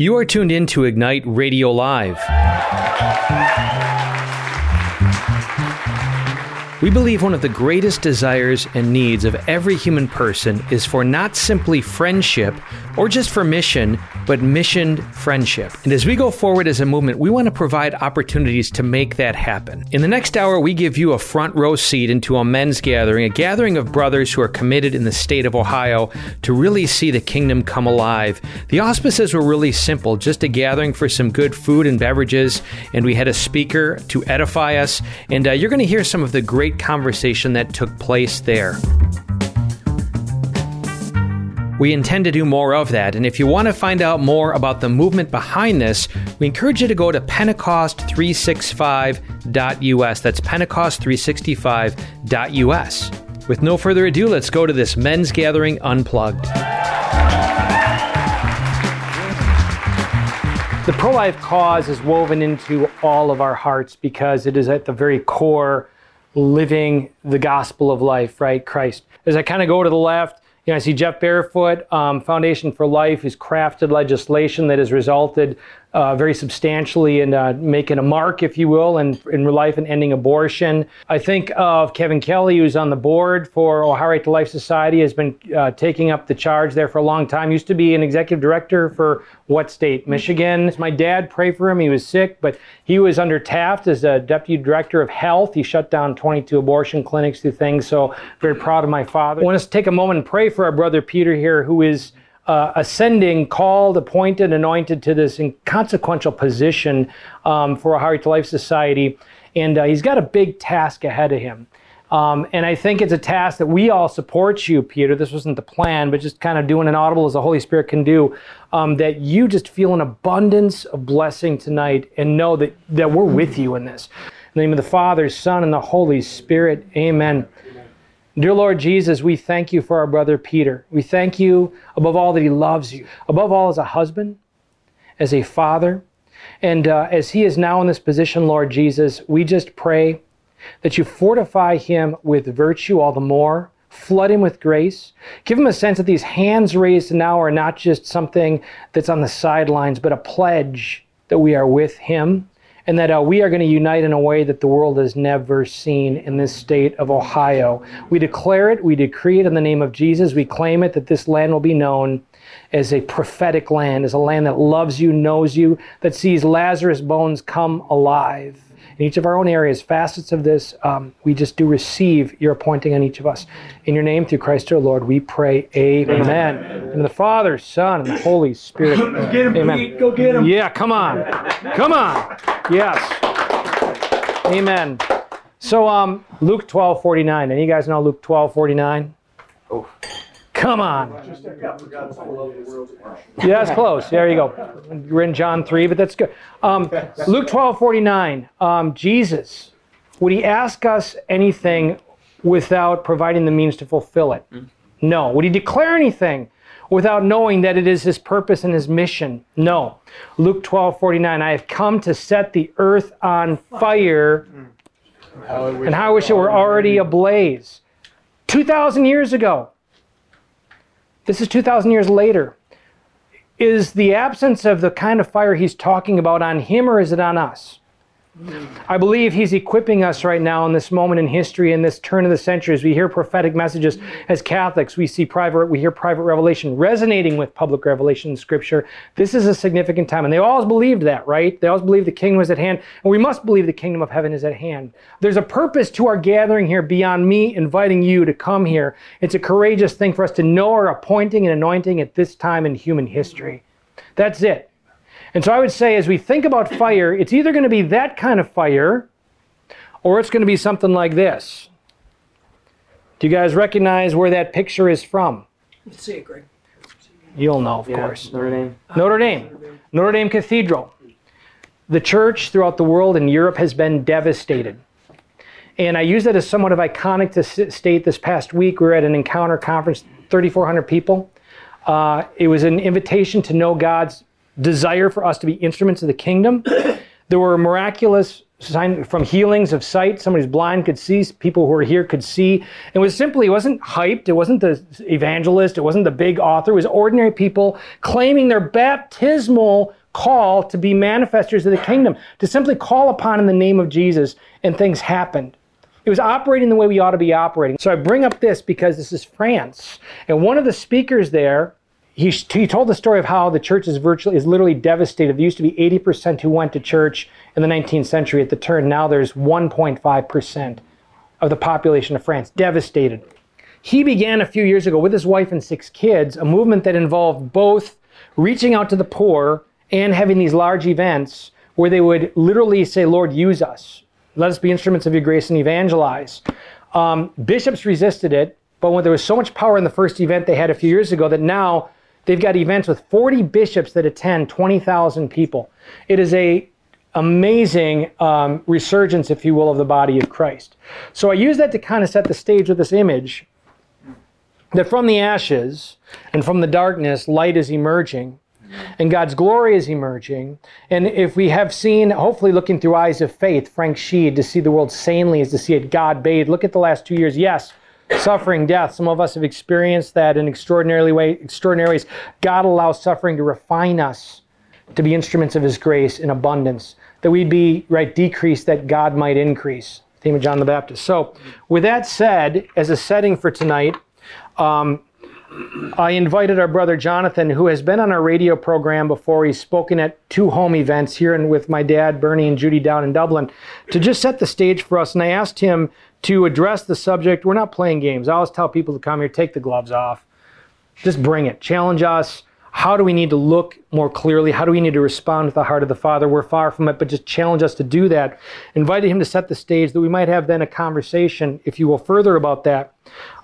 You are tuned in to Ignite Radio Live. We believe one of the greatest desires and needs of every human person is for not simply friendship or just for mission, but missioned friendship. And as we go forward as a movement, we want to provide opportunities to make that happen. In the next hour, we give you a front row seat into a men's gathering, a gathering of brothers who are committed in the state of Ohio to really see the kingdom come alive. The auspices were really simple just a gathering for some good food and beverages, and we had a speaker to edify us. And uh, you're going to hear some of the great conversation that took place there. We intend to do more of that, and if you want to find out more about the movement behind this, we encourage you to go to Pentecost365.us. That's Pentecost365.us. With no further ado, let's go to this men's gathering unplugged. The pro life cause is woven into all of our hearts because it is at the very core living the gospel of life, right? Christ. As I kind of go to the left, you know, I see Jeff Barefoot, um, Foundation for Life, who's crafted legislation that has resulted uh, very substantially in uh, making a mark, if you will, in, in life and ending abortion. I think of Kevin Kelly, who's on the board for Ohio Right to Life Society, has been uh, taking up the charge there for a long time. Used to be an executive director for what state? Michigan. My dad prayed for him. He was sick, but he was under Taft as a deputy director of health. He shut down 22 abortion clinics through things. So very proud of my father. I want us to take a moment and pray for our brother Peter here, who is uh, ascending, called, appointed, anointed to this inconsequential position um, for Ohio Right to Life Society. And uh, he's got a big task ahead of him. Um, and I think it's a task that we all support you, Peter. This wasn't the plan, but just kind of doing an audible as the Holy Spirit can do. Um, that you just feel an abundance of blessing tonight and know that, that we're with you in this. In the name of the Father, Son, and the Holy Spirit, amen. Dear Lord Jesus, we thank you for our brother Peter. We thank you above all that he loves you, above all as a husband, as a father. And uh, as he is now in this position, Lord Jesus, we just pray that you fortify him with virtue all the more, flood him with grace, give him a sense that these hands raised now are not just something that's on the sidelines, but a pledge that we are with him and that uh, we are going to unite in a way that the world has never seen in this state of Ohio. We declare it, we decree it in the name of Jesus. We claim it that this land will be known as a prophetic land, as a land that loves you, knows you, that sees Lazarus' bones come alive. In each of our own areas, facets of this, um, we just do receive your appointing on each of us. In your name, through Christ our Lord, we pray, Amen. Amen. In the Father, Son, and the Holy Spirit. get him, Amen. Pete. Go get him. Yeah, come on. Come on. Yes. Amen. So um, Luke 12, 49. Any you guys know Luke 12, 49? Oh. Come on. Yeah, that's close. There you go. We're in John 3, but that's good. Um, Luke 12, 49. Um, Jesus, would he ask us anything without providing the means to fulfill it? No. Would he declare anything without knowing that it is his purpose and his mission? No. Luke 12, 49. I have come to set the earth on fire, and how I wish it were already ablaze. 2,000 years ago. This is 2,000 years later. Is the absence of the kind of fire he's talking about on him or is it on us? I believe he's equipping us right now in this moment in history, in this turn of the century, as we hear prophetic messages as Catholics, we see private, we hear private revelation resonating with public revelation in Scripture. This is a significant time, and they always believed that, right? They always believed the kingdom was at hand, and we must believe the kingdom of heaven is at hand. There's a purpose to our gathering here beyond me inviting you to come here. It's a courageous thing for us to know our appointing and anointing at this time in human history. That's it. And so I would say, as we think about fire, it's either going to be that kind of fire or it's going to be something like this. Do you guys recognize where that picture is from? Let's see it, Greg. You'll know, of course. Notre Dame. Notre Dame. Notre Dame Cathedral. The church throughout the world and Europe has been devastated. And I use that as somewhat of iconic to state this past week. We were at an encounter conference, 3,400 people. Uh, it was an invitation to know God's desire for us to be instruments of the kingdom. There were miraculous sign from healings of sight. Somebody's blind could see. People who were here could see. It was simply, it wasn't hyped. It wasn't the evangelist. It wasn't the big author. It was ordinary people claiming their baptismal call to be manifestors of the kingdom, to simply call upon in the name of Jesus, and things happened. It was operating the way we ought to be operating. So I bring up this because this is France. And one of the speakers there he, he told the story of how the church is virtually is literally devastated. There used to be 80% who went to church in the 19th century at the turn. Now there's 1.5% of the population of France devastated. He began a few years ago with his wife and six kids a movement that involved both reaching out to the poor and having these large events where they would literally say, Lord, use us. Let us be instruments of your grace and evangelize. Um, bishops resisted it, but when there was so much power in the first event they had a few years ago that now They've got events with 40 bishops that attend 20,000 people. It is a amazing um, resurgence, if you will, of the body of Christ. So I use that to kind of set the stage with this image that from the ashes and from the darkness, light is emerging and God's glory is emerging. And if we have seen, hopefully looking through eyes of faith, Frank Sheed, to see the world sanely is to see it God bathed. Look at the last two years. Yes, suffering, death. Some of us have experienced that in extraordinary way, extraordinary ways. God allows suffering to refine us to be instruments of His grace in abundance, that we'd be right decreased, that God might increase. Theme of John the Baptist. So, with that said, as a setting for tonight, um, I invited our brother Jonathan, who has been on our radio program before. He's spoken at two home events here and with my dad, Bernie, and Judy down in Dublin, to just set the stage for us. And I asked him to address the subject. We're not playing games. I always tell people to come here, take the gloves off. Just bring it. Challenge us. How do we need to look more clearly? How do we need to respond with the heart of the Father? We're far from it, but just challenge us to do that. Invited him to set the stage that we might have then a conversation, if you will, further about that.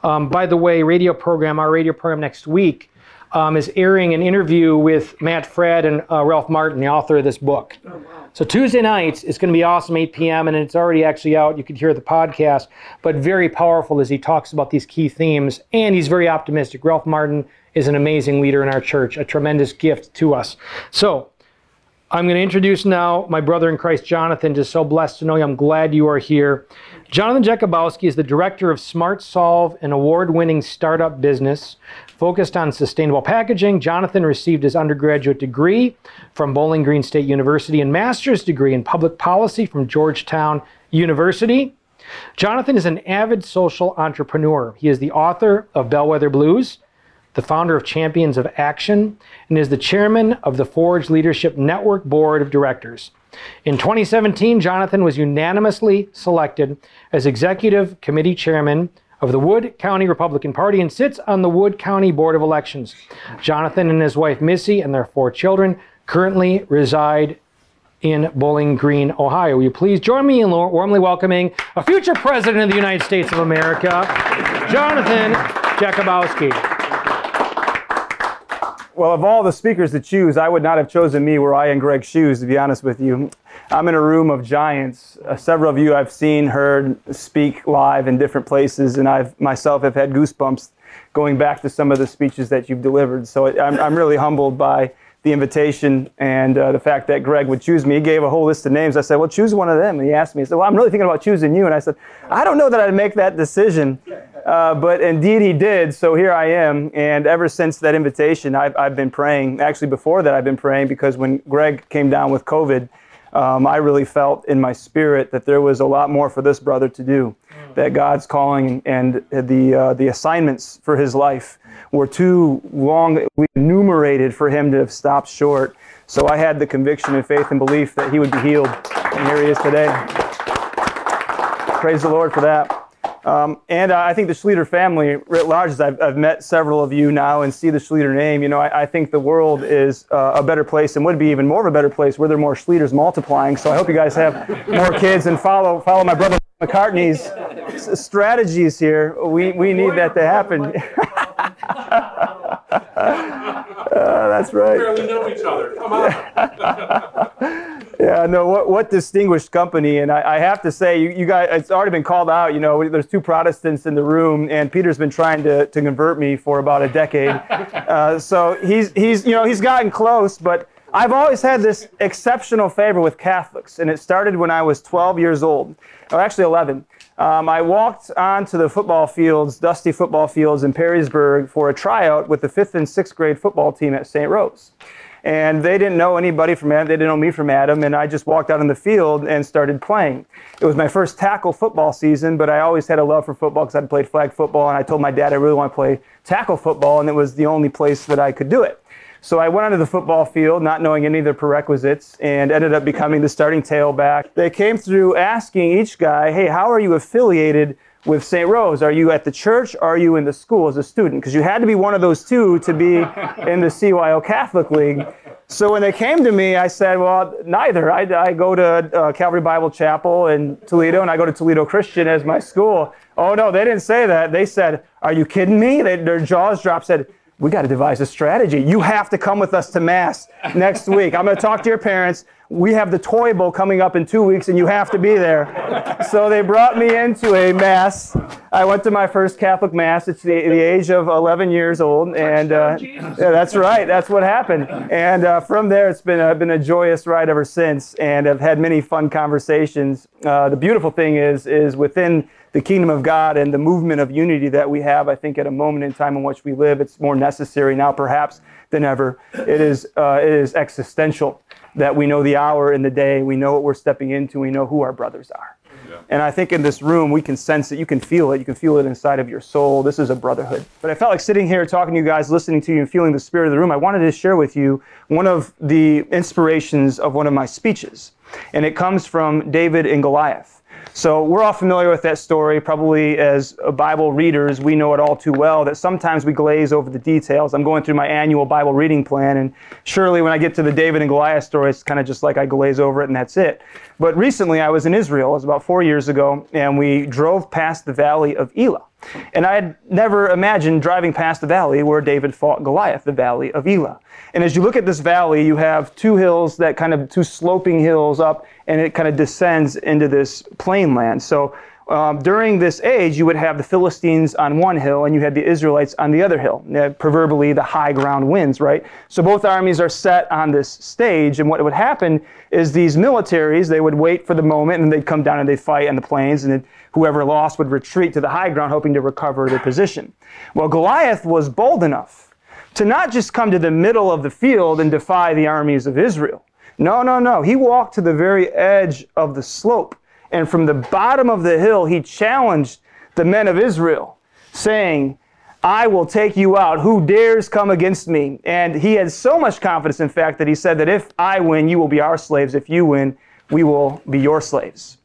Um, by the way, radio program, our radio program next week um, is airing an interview with Matt Fradd and uh, Ralph Martin, the author of this book. Oh, wow. So Tuesday nights it's going to be awesome, 8 p.m. and it's already actually out. You could hear the podcast, but very powerful as he talks about these key themes, and he's very optimistic. Ralph Martin is an amazing leader in our church, a tremendous gift to us. So I'm going to introduce now my brother in Christ, Jonathan. Just so blessed to know you. I'm glad you are here. Jonathan Jakubowski is the director of SmartSolve, an award winning startup business focused on sustainable packaging. Jonathan received his undergraduate degree from Bowling Green State University and master's degree in public policy from Georgetown University. Jonathan is an avid social entrepreneur. He is the author of Bellwether Blues, the founder of Champions of Action, and is the chairman of the Forge Leadership Network Board of Directors. In 2017, Jonathan was unanimously selected as executive committee chairman of the Wood County Republican Party and sits on the Wood County Board of Elections. Jonathan and his wife Missy and their four children currently reside in Bowling Green, Ohio. Will you please join me in warmly welcoming a future president of the United States of America, Jonathan Jakubowski. Well, of all the speakers to choose, I would not have chosen me were I in Greg's shoes, to be honest with you. I'm in a room of giants. Uh, several of you I've seen, heard speak live in different places, and I've myself have had goosebumps going back to some of the speeches that you've delivered. So I'm, I'm really humbled by the invitation and uh, the fact that Greg would choose me. He gave a whole list of names. I said, well, choose one of them. And he asked me, he said, well, I'm really thinking about choosing you. And I said, I don't know that I'd make that decision. Uh, but indeed he did. So here I am. And ever since that invitation, I've, I've been praying. Actually, before that, I've been praying because when Greg came down with COVID, um, I really felt in my spirit that there was a lot more for this brother to do, that God's calling and the, uh, the assignments for his life were too long enumerated for him to have stopped short. So I had the conviction and faith and belief that he would be healed. And here he is today. Praise the Lord for that. Um, and uh, I think the Schlueter family, writ large, as I've, I've, met several of you now and see the Schlueter name, you know, I, I think the world is uh, a better place and would be even more of a better place were there are more Schlueters multiplying. So I hope you guys have more kids and follow follow my brother McCartney's strategies here. We, we need that to happen. Uh, that's right. We barely know each other. Come on. yeah, no. What what distinguished company? And I, I, have to say, you, you guys, it's already been called out. You know, there's two Protestants in the room, and Peter's been trying to, to convert me for about a decade. Uh, so he's he's you know he's gotten close, but I've always had this exceptional favor with Catholics, and it started when I was 12 years old, or actually 11. Um, I walked onto the football fields, dusty football fields in Perrysburg for a tryout with the fifth and sixth grade football team at St. Rose. And they didn't know anybody from Adam, they didn't know me from Adam, and I just walked out on the field and started playing. It was my first tackle football season, but I always had a love for football because I'd played flag football, and I told my dad I really want to play tackle football, and it was the only place that I could do it. So I went onto the football field not knowing any of the prerequisites and ended up becoming the starting tailback. They came through asking each guy, hey, how are you affiliated with St. Rose? Are you at the church? Are you in the school as a student? Because you had to be one of those two to be in the CYO Catholic League. So when they came to me, I said, well, neither. I, I go to uh, Calvary Bible Chapel in Toledo, and I go to Toledo Christian as my school. Oh, no, they didn't say that. They said, are you kidding me? They, their jaws dropped, said, we got to devise a strategy. You have to come with us to Mass next week. I'm going to talk to your parents. We have the Toy Bowl coming up in two weeks, and you have to be there. So they brought me into a Mass. I went to my first Catholic Mass at the, the age of 11 years old, and uh, yeah, that's right. That's what happened. And uh, from there, it's been a, been a joyous ride ever since, and I've had many fun conversations. Uh, the beautiful thing is, is within the kingdom of God and the movement of unity that we have, I think, at a moment in time in which we live, it's more necessary now, perhaps, than ever. It is, uh, it is existential that we know the hour and the day, we know what we're stepping into, we know who our brothers are. Yeah. And I think in this room, we can sense it. You can feel it. You can feel it inside of your soul. This is a brotherhood. But I felt like sitting here talking to you guys, listening to you, and feeling the spirit of the room. I wanted to share with you one of the inspirations of one of my speeches. And it comes from David and Goliath. So we're all familiar with that story. Probably as Bible readers, we know it all too well that sometimes we glaze over the details. I'm going through my annual Bible reading plan, and surely when I get to the David and Goliath story, it's kind of just like I glaze over it and that's it. But recently I was in Israel, it was about four years ago, and we drove past the valley of Elah. And I had never imagined driving past the valley where David fought Goliath, the valley of Elah. And as you look at this valley, you have two hills that kind of two sloping hills up, and it kind of descends into this plain land. So um, during this age, you would have the Philistines on one hill and you had the Israelites on the other hill, uh, proverbially the high ground wins, right? So both armies are set on this stage, and what would happen is these militaries, they would wait for the moment and they'd come down and they'd fight on the plains, and whoever lost would retreat to the high ground, hoping to recover their position. Well, Goliath was bold enough to not just come to the middle of the field and defy the armies of Israel. No, no, no. He walked to the very edge of the slope. And from the bottom of the hill, he challenged the men of Israel, saying, I will take you out. Who dares come against me? And he had so much confidence, in fact, that he said that if I win, you will be our slaves. If you win, we will be your slaves.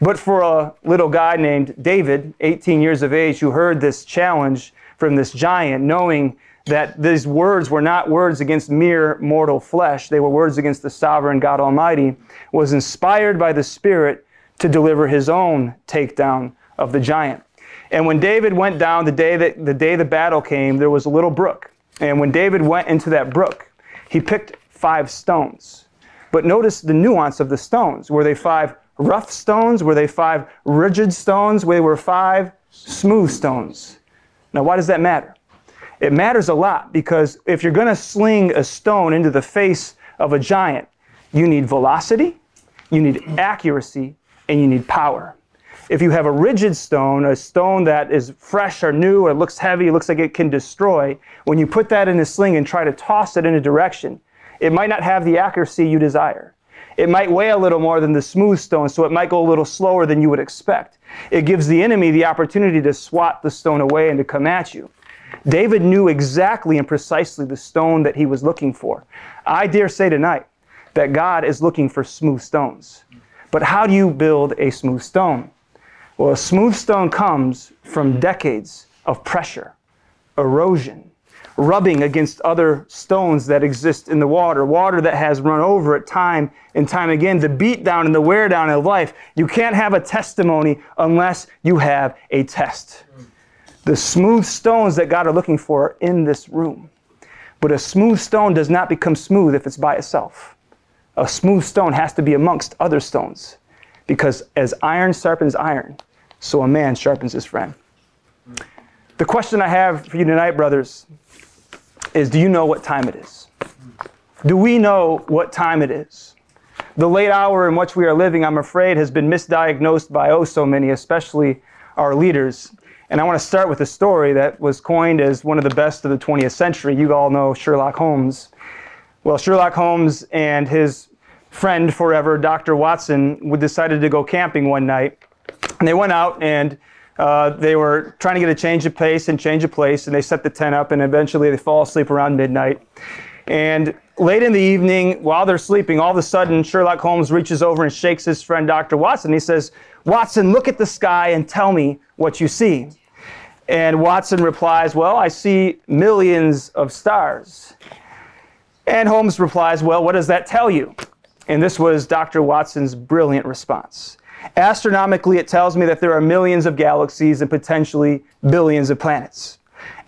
But for a little guy named David, 18 years of age, who heard this challenge from this giant, knowing that these words were not words against mere mortal flesh, they were words against the sovereign God Almighty, was inspired by the Spirit to deliver his own takedown of the giant. And when David went down the day that the day the battle came, there was a little brook. And when David went into that brook, he picked five stones. But notice the nuance of the stones. Were they five rough stones? Were they five rigid stones? Were they were five smooth stones. Now, why does that matter? It matters a lot because if you're going to sling a stone into the face of a giant, you need velocity, you need accuracy, and you need power. If you have a rigid stone, a stone that is fresh or new or looks heavy, looks like it can destroy, when you put that in a sling and try to toss it in a direction, it might not have the accuracy you desire. It might weigh a little more than the smooth stone, so it might go a little slower than you would expect. It gives the enemy the opportunity to swat the stone away and to come at you. David knew exactly and precisely the stone that he was looking for. I dare say tonight that God is looking for smooth stones. But how do you build a smooth stone? Well, a smooth stone comes from decades of pressure, erosion, rubbing against other stones that exist in the water, water that has run over it time and time again, the beat down and the wear down of life. You can't have a testimony unless you have a test. The smooth stones that God are looking for are in this room. But a smooth stone does not become smooth if it's by itself. A smooth stone has to be amongst other stones. Because as iron sharpens iron, so a man sharpens his friend. The question I have for you tonight, brothers, is do you know what time it is? Do we know what time it is? The late hour in which we are living, I'm afraid, has been misdiagnosed by oh so many, especially our leaders. And I want to start with a story that was coined as one of the best of the 20th century. You all know Sherlock Holmes. Well, Sherlock Holmes and his friend forever, Dr. Watson, decided to go camping one night. And they went out and uh, they were trying to get a change of pace and change of place, and they set the tent up, and eventually they fall asleep around midnight. And late in the evening, while they're sleeping, all of a sudden Sherlock Holmes reaches over and shakes his friend Dr. Watson. He says, Watson, look at the sky and tell me what you see. And Watson replies, Well, I see millions of stars. And Holmes replies, Well, what does that tell you? And this was Dr. Watson's brilliant response. Astronomically, it tells me that there are millions of galaxies and potentially billions of planets.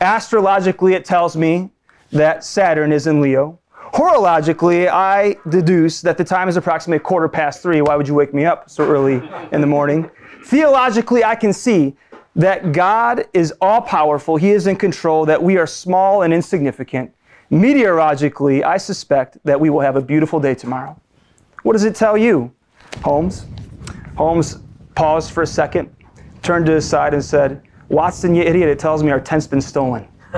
Astrologically, it tells me that Saturn is in Leo. Horologically, I deduce that the time is approximately quarter past three. Why would you wake me up so early in the morning? Theologically, I can see that God is all powerful, He is in control, that we are small and insignificant. Meteorologically, I suspect that we will have a beautiful day tomorrow. What does it tell you, Holmes? Holmes paused for a second, turned to his side, and said, Watson, you idiot, it tells me our tent's been stolen.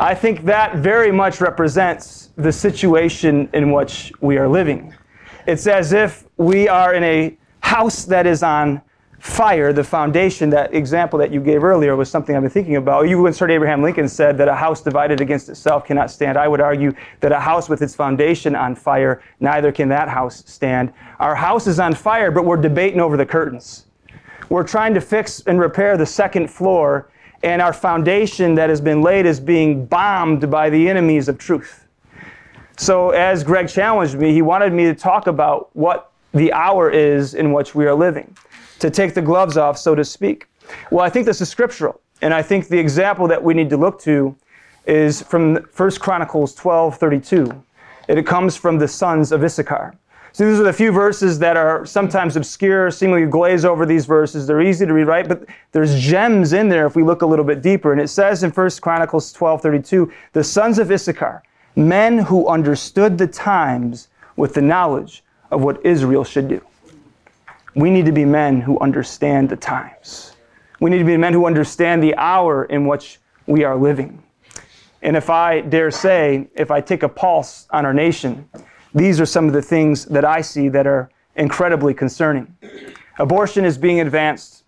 I think that very much represents the situation in which we are living. It's as if we are in a house that is on fire, the foundation, that example that you gave earlier was something I've been thinking about. You insert Abraham Lincoln said that a house divided against itself cannot stand. I would argue that a house with its foundation on fire, neither can that house stand. Our house is on fire, but we're debating over the curtains. We're trying to fix and repair the second floor, and our foundation that has been laid is being bombed by the enemies of truth. So, as Greg challenged me, he wanted me to talk about what the hour is in which we are living to take the gloves off, so to speak. Well, I think this is scriptural. And I think the example that we need to look to is from 1 Chronicles 12 32. It comes from the sons of Issachar. So these are the few verses that are sometimes obscure, seemingly glaze over these verses. They're easy to read, right? But there's gems in there if we look a little bit deeper. And it says in 1 Chronicles 12 32, the sons of Issachar, men who understood the times with the knowledge of what Israel should do. We need to be men who understand the times. We need to be men who understand the hour in which we are living. And if I dare say, if I take a pulse on our nation, these are some of the things that I see that are incredibly concerning. Abortion is being advanced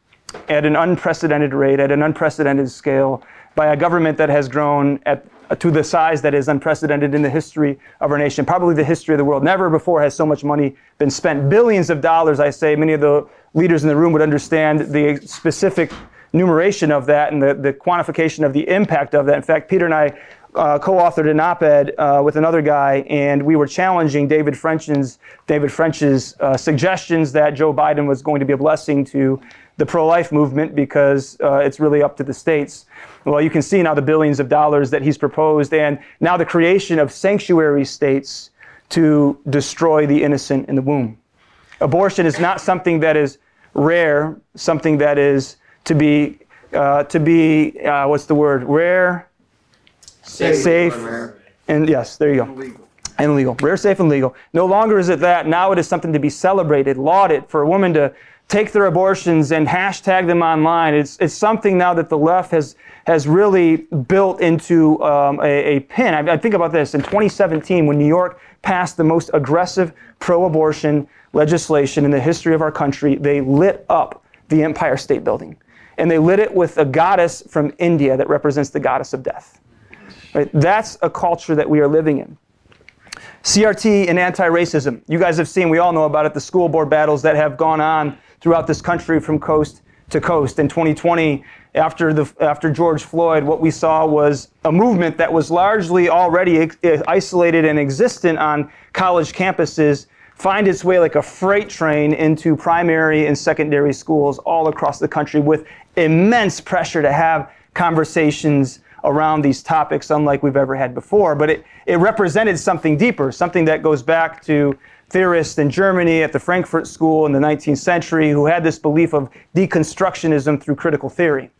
at an unprecedented rate, at an unprecedented scale, by a government that has grown at Uh, to the size that is unprecedented in the history of our nation, probably the history of the world. Never before has so much money been spent. Billions of dollars, I say. Many of the leaders in the room would understand the specific numeration of that and the, the quantification of the impact of that. In fact, Peter and I uh, co-authored an op-ed uh, with another guy, and we were challenging David French's David French's uh, suggestions that Joe Biden was going to be a blessing to the pro-life movement because uh, it's really up to the states. Well, you can see now the billions of dollars that he's proposed, and now the creation of sanctuary states to destroy the innocent in the womb. Abortion is not something that is rare, something that is to be uh, to be uh, what's the word? Rare, safe, safe and yes, there you go. Legal. And legal. Rare, safe, and legal. No longer is it that. Now it is something to be celebrated, lauded for a woman to take their abortions and hashtag them online. It's, it's something now that the left has, has really built into um, a, a, pin. I, I think about this in 2017 when New York passed the most aggressive pro abortion legislation in the history of our country, they lit up the Empire State Building. And they lit it with a goddess from India that represents the goddess of death. Right? That's a culture that we are living in. CRT and anti racism. You guys have seen, we all know about it, the school board battles that have gone on throughout this country from coast to coast. In 2020, after, the, after George Floyd, what we saw was a movement that was largely already eh, isolated and existent on college campuses find its way like a freight train into primary and secondary schools all across the country with immense pressure to have conversations around these topics unlike we've ever had before. But it, it represented something deeper, something that goes back to theorists in Germany at the Frankfurt School in the 19th century who had this belief of deconstructionism through critical theory.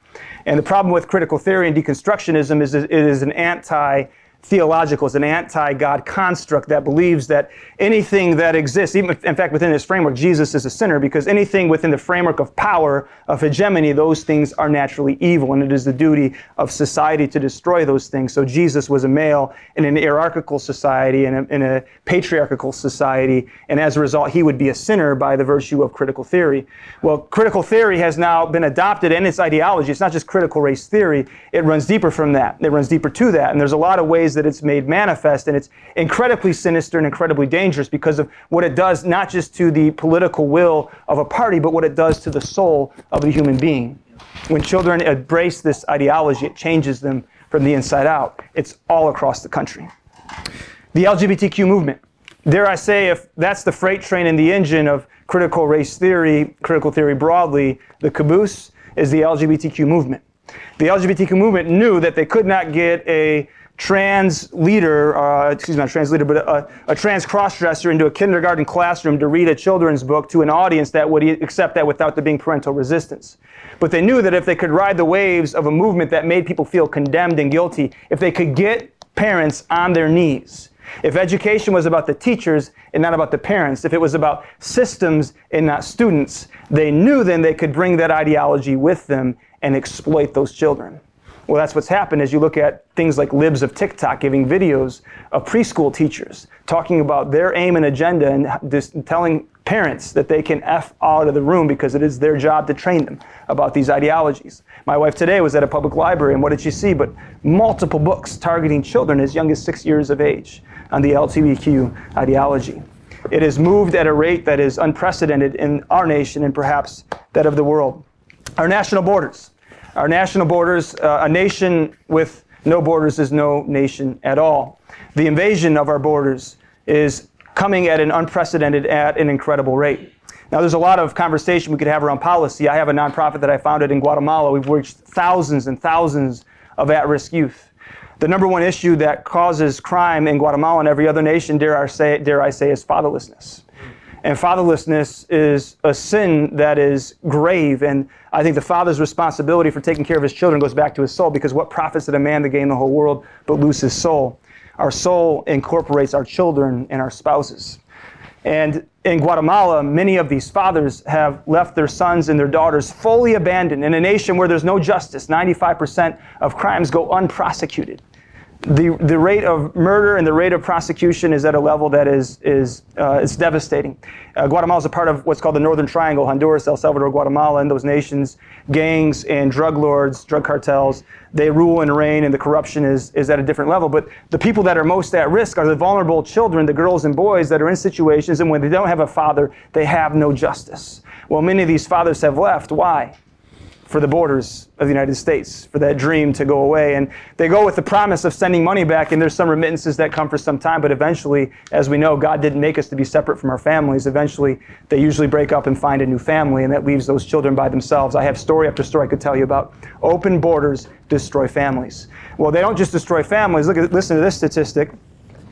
And the problem with critical theory and deconstructionism is it is an anti theological, it's an anti God construct that believes that anything that exists, even in fact within this framework, Jesus is a sinner because anything within the framework of power, of hegemony, those things are naturally evil. And it is the duty of society to destroy those things. So Jesus was a male in an hierarchical society, in a, in a patriarchal society. And as a result, he would be a sinner by the virtue of critical theory. Well, critical theory has now been adopted in its ideology. It's not just critical race theory, it runs deeper from that. It runs deeper to that. And there's a lot of ways that it's made manifest. And it's incredibly sinister and incredibly dangerous because of what it does, not just to the political will of a party, but what it does to the soul of the human being. When children embrace this ideology, it changes them from the inside out. It's all across the country. The LGBTQ movement. Dare I say, if that's the freight train and the engine of critical race theory, critical theory broadly, the caboose is the LGBTQ movement. The LGBTQ movement knew that they could not get a trans leader, uh, excuse me, not trans leader, but a, a trans crossdresser into a kindergarten classroom to read a children's book to an audience that would accept that without there being parental resistance. But they knew that if they could ride the waves of a movement that made people feel condemned and guilty, if they could get parents on their knees, if education was about the teachers and not about the parents, if it was about systems and not students, they knew then they could bring that ideology with them and exploit those children. Well, that's what's happened as you look at things like libs of TikTok giving videos of preschool teachers talking about their aim and agenda and just telling parents that they can F out of the room because it is their job to train them about these ideologies. My wife today was at a public library, and what did she see? But multiple books targeting children as young as six years of age on the LGBTQ ideology. It has moved at a rate that is unprecedented in our nation and perhaps that of the world. Our national borders our national borders, uh, a nation with no borders is no nation at all. The invasion of our borders is coming at an unprecedented, at an incredible rate. Now, there's a lot of conversation we could have around policy. I have a nonprofit that I founded in Guatemala. We've reached thousands and thousands of at risk youth. The number one issue that causes crime in Guatemala and every other nation, dare I say, dare I say is fatherlessness. And fatherlessness is a sin that is grave. And I think the father's responsibility for taking care of his children goes back to his soul because what profits it a man to gain the whole world but lose his soul? Our soul incorporates our children and our spouses. And in Guatemala, many of these fathers have left their sons and their daughters fully abandoned in a nation where there's no justice. 95% of crimes go unprosecuted the, the rate of murder and the rate of prosecution is at a level that is, is uh, it's devastating. Uh, Guatemala is a part of what's called the Northern Triangle Honduras, El Salvador, Guatemala, and those nations, gangs and drug lords, drug cartels, they rule and reign, and the corruption is, is at a different level. But the people that are most at risk are the vulnerable children, the girls and boys that are in situations, and when they don't have a father, they have no justice. Well, many of these fathers have left. Why? For the borders of the United States, for that dream to go away. And they go with the promise of sending money back, and there's some remittances that come for some time, but eventually, as we know, God didn't make us to be separate from our families. Eventually, they usually break up and find a new family, and that leaves those children by themselves. I have story after story I could tell you about. Open borders destroy families. Well, they don't just destroy families. Look at, listen to this statistic.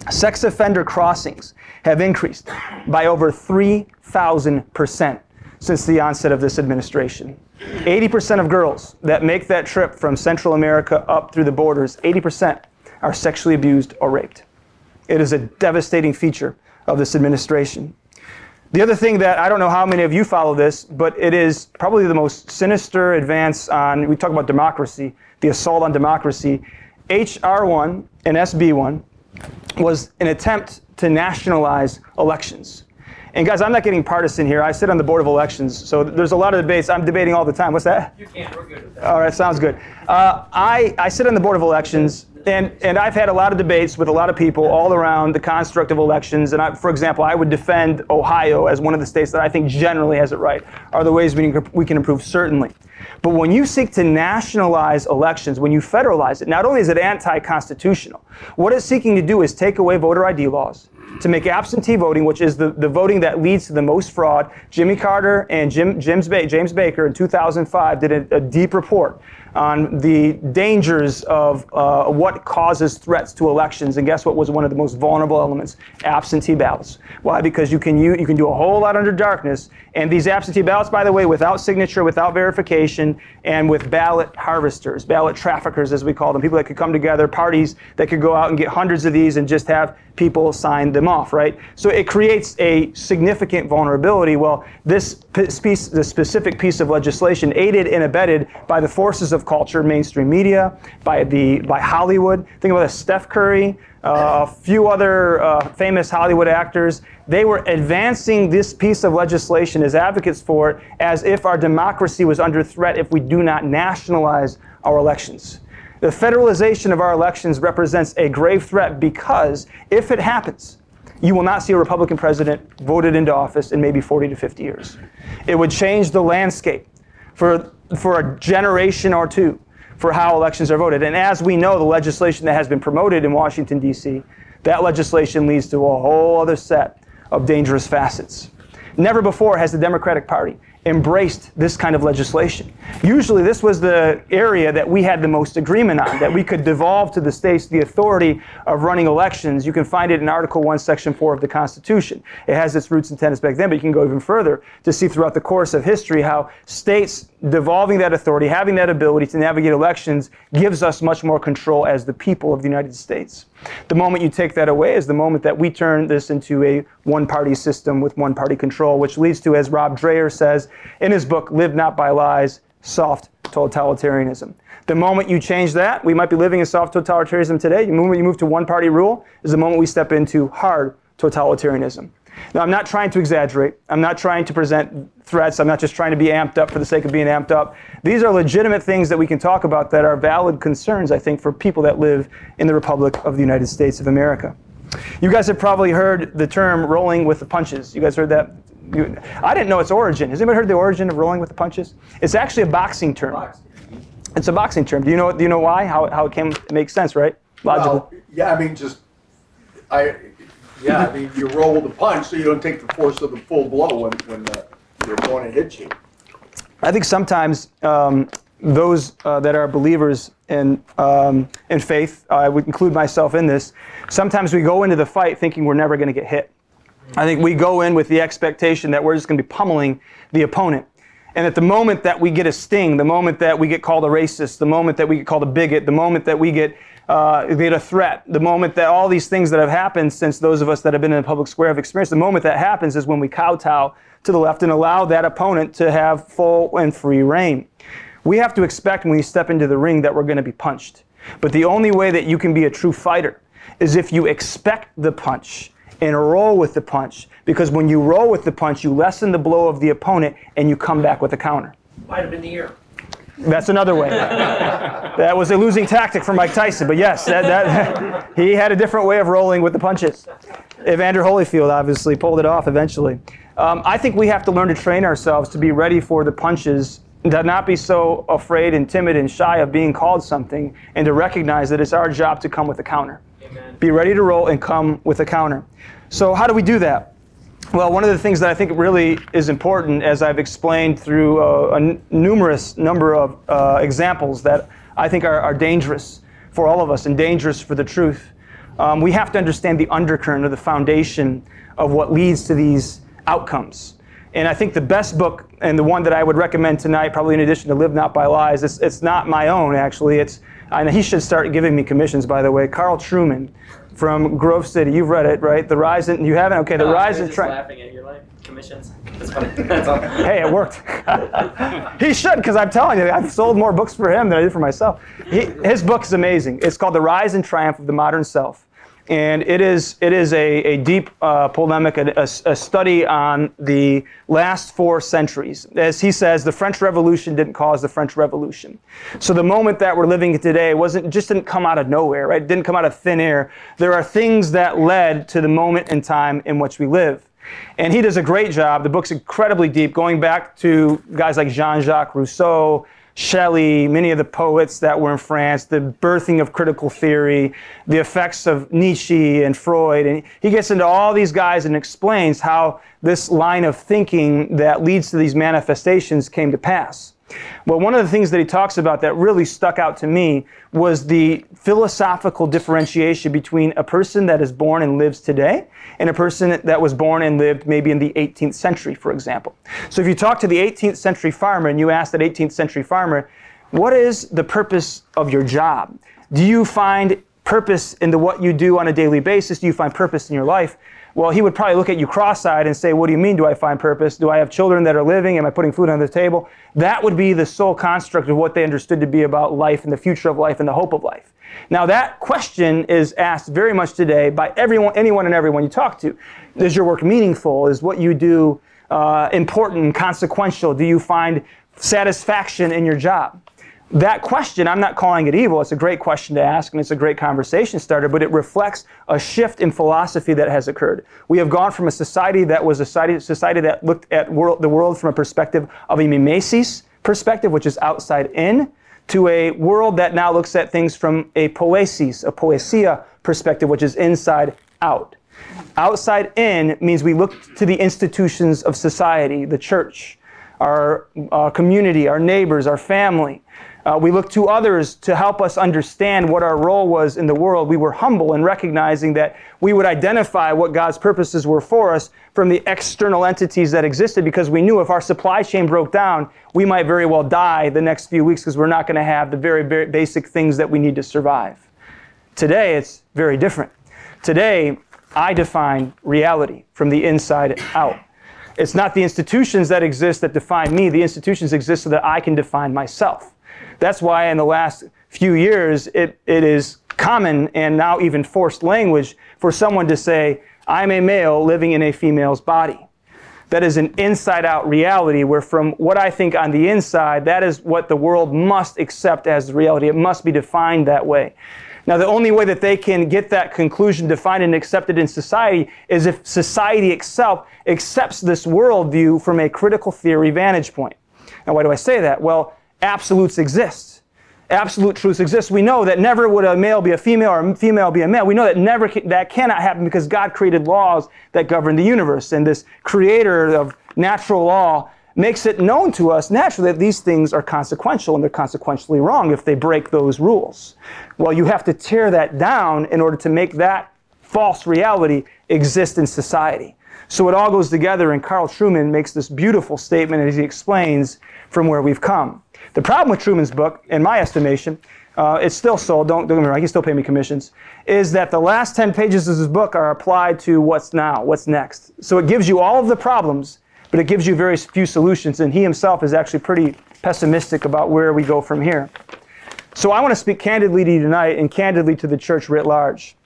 Sex offender crossings have increased by over 3,000% since the onset of this administration. 80% of girls that make that trip from Central America up through the borders, 80% are sexually abused or raped. It is a devastating feature of this administration. The other thing that I don't know how many of you follow this, but it is probably the most sinister advance on, we talk about democracy, the assault on democracy. HR1 and SB1 was an attempt to nationalize elections. And guys, I'm not getting partisan here. I sit on the board of elections, so there's a lot of debates. I'm debating all the time. What's that? You can. We're good with that. All right, sounds good. Uh, I, I sit on the board of elections, and, and I've had a lot of debates with a lot of people all around the construct of elections. And I, for example, I would defend Ohio as one of the states that I think generally has it right. Are there ways we can, we can improve? Certainly. But when you seek to nationalize elections, when you federalize it, not only is it anti constitutional, what it's seeking to do is take away voter ID laws to make absentee voting, which is the, the voting that leads to the most fraud. Jimmy Carter and Jim, Jim's ba- James Baker in 2005 did a, a deep report on the dangers of uh, what causes threats to elections. And guess what was one of the most vulnerable elements? Absentee ballots. Why? Because you can you, you can do a whole lot under darkness. And these absentee ballots, by the way, without signature, without verification, and with ballot harvesters, ballot traffickers, as we call them, people that could come together, parties that could go out and get hundreds of these and just have people sign them off, right? So it creates a significant vulnerability. Well, this piece, the specific piece of legislation, aided and abetted by the forces of culture, mainstream media, by the by Hollywood. Think about this: Steph Curry, uh, a few other uh, famous Hollywood actors. They were advancing this piece of legislation as advocates for it, as if our democracy was under threat if we do not nationalize our elections. The federalization of our elections represents a grave threat because if it happens, you will not see a Republican president voted into office in maybe 40 to 50 years. It would change the landscape for, for a generation or two for how elections are voted. And as we know, the legislation that has been promoted in Washington, D.C., that legislation leads to a whole other set of dangerous facets. Never before has the Democratic Party embraced this kind of legislation. Usually, this was the area that we had the most agreement on, that we could devolve to the states the authority of running elections. You can find it in Article 1, Section 4 of the Constitution. It has its roots and tenets back then, but you can go even further to see throughout the course of history how states devolving that authority, having that ability to navigate elections, gives us much more control as the people of the United States. The moment you take that away is the moment that we turn this into a one party system with one party control, which leads to, as Rod Dreher says in his book, Live Not by Lies, soft totalitarianism. The moment you change that, we might be living in soft totalitarianism today. The moment you move to one party rule is the moment we step into hard totalitarianism. Now, I'm not trying to exaggerate. I'm not trying to present threats. I'm not just trying to be amped up for the sake of being amped up. These are legitimate things that we can talk about that are valid concerns, I think, for people that live in the Republic of the United States of America. You guys have probably heard the term rolling with the punches. You guys heard that? I didn't know its origin. Has anybody heard the origin of rolling with the punches? It's actually a boxing term. It's a boxing term. Do you know? Do you know why? How, how it came? It makes sense, right? Logical. Well, yeah, I mean, just I yeah, I mean, you roll the punch so you don't take the force of the full blow when, when the, your opponent hits you. I think sometimes um, those uh, that are believers in, um, in faith, I would include myself in this, sometimes we go into the fight thinking we're never going to get hit. I think we go in with the expectation that we're just going to be pummeling the opponent. And at the moment that we get a sting, the moment that we get called a racist, the moment that we get called a bigot, the moment that we get uh, get a threat, the moment that all these things that have happened since those of us that have been in the public square have experienced, the moment that happens is when we kowtow to the left and allow that opponent to have full and free reign. We have to expect when we step into the ring that we're going to be punched. But the only way that you can be a true fighter is if you expect the punch and roll with the punch. Because when you roll with the punch, you lessen the blow of the opponent and you come back with a counter. Might have been the ear. That's another way. that was a losing tactic for Mike Tyson, but yes, that, that, he had a different way of rolling with the punches. Evander Holyfield obviously pulled it off eventually. Um, I think we have to learn to train ourselves to be ready for the punches, to not be so afraid and timid and shy of being called something, and to recognize that it's our job to come with a counter. Amen. Be ready to roll and come with a counter. So, how do we do that? Well, one of the things that I think really is important, as I've explained through uh, a numerous number of uh, examples that I think are, are, dangerous for all of us and dangerous for the truth, um, we have to understand the undercurrent or the foundation of what leads to these outcomes. And I think the best book, and the one that I would recommend tonight, probably in addition to Live Not by Lies, it's, it's not my own actually. It's and he should start giving me commissions, by the way. Carl Trueman from Grove City. You've read it, right? The rise and you haven't. Okay, the no, rise and trend. laughing at your like commissions. That's funny. That's all. hey, it worked. he should, because I'm telling you, I've sold more books for him than I did for myself. He, his book is amazing. It's called The Rise and Triumph of the Modern Self and it is it is a, a deep uh, polemic, a, a, study on the last four centuries. As he says, the French Revolution didn't cause the French Revolution. So the moment that we're living today wasn't just didn't come out of nowhere, right? It didn't come out of thin air. There are things that led to the moment in time in which we live. And he does a great job. The book's incredibly deep, going back to guys like Jean-Jacques Rousseau, Shelley, many of the poets that were in France, the birthing of critical theory, the effects of Nietzsche and Freud. And he gets into all these guys and explains how this line of thinking that leads to these manifestations came to pass. Well, one of the things that he talks about that really stuck out to me was the philosophical differentiation between a person that is born and lives today and a person that was born and lived maybe in the 18th century, for example. So if you talk to the 18th century farmer and you ask that 18th century farmer, what is the purpose of your job? Do you find purpose in the what you do on a daily basis? Do you find purpose in your life? Well, he would probably look at you cross-eyed and say, "What do you mean? Do I find purpose? Do I have children that are living? Am I putting food on the table?" That would be the sole construct of what they understood to be about life and the future of life and the hope of life. Now, that question is asked very much today by everyone, anyone, and everyone you talk to. Is your work meaningful? Is what you do uh, important, consequential? Do you find satisfaction in your job? That question, I'm not calling it evil. It's a great question to ask and it's a great conversation starter, but it reflects a shift in philosophy that has occurred. We have gone from a society that was a society, society that looked at world, the world from a perspective of a mimesis perspective, which is outside in, to a world that now looks at things from a poiesis, a poesia perspective, which is inside out. Outside in means we look to the institutions of society, the church, our, our community, our neighbors, our family. Uh, we look to others to help us understand what our role was in the world. We were humble in recognizing that we would identify what God's purposes were for us from the external entities that existed because we knew if our supply chain broke down, we might very well die the next few weeks because we're not going to have the very, very basic things that we need to survive. Today, it's very different. Today, I define reality from the inside out. It's not the institutions that exist that define me. The institutions exist so that I can define myself. That's why in the last few years, it, it is common and now even forced language for someone to say, I'm a male living in a female's body. That is an inside out reality where, from what I think on the inside, that is what the world must accept as reality. It must be defined that way. Now, the only way that they can get that conclusion defined and accepted in society is if society itself accepts this worldview from a critical theory vantage point. Now, why do I say that? Well, absolutes exist. Absolute truths exist. We know that never would a male be a female or a female be a male. We know that never that cannot happen because God created laws that govern the universe. And this creator of natural law makes it known to us naturally that these things are consequential and they're consequentially wrong if they break those rules. Well, you have to tear that down in order to make that false reality exist in society. So it all goes together, and Carl Trueman makes this beautiful statement as he explains from where we've come. The problem with Trueman's book, in my estimation, uh, it's still sold, don't, don't get me wrong, he still pay me commissions, is that the last 10 pages of his book are applied to what's now, what's next. So it gives you all of the problems, but it gives you very few solutions, and he himself is actually pretty pessimistic about where we go from here. So I want to speak candidly to you tonight and candidly to the church writ large.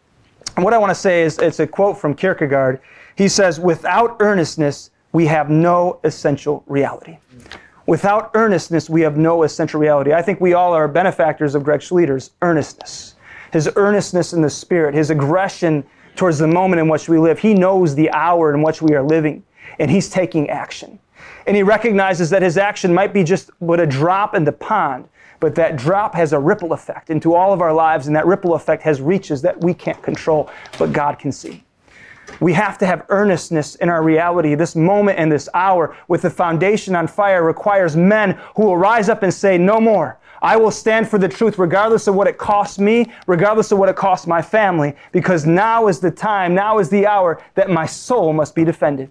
And what I want to say is it's a quote from Kierkegaard. He says, Without earnestness, we have no essential reality. Without earnestness, we have no essential reality. I think we all are benefactors of Greg Schlueter's earnestness. His earnestness in the spirit, his aggression towards the moment in which we live. He knows the hour in which we are living, and he's taking action. And he recognizes that his action might be just but a drop in the pond, but that drop has a ripple effect into all of our lives, and that ripple effect has reaches that we can't control, but God can see. We have to have earnestness in our reality. This moment and this hour with the foundation on fire requires men who will rise up and say, No more. I will stand for the truth regardless of what it costs me, regardless of what it costs my family, because now is the time, now is the hour that my soul must be defended.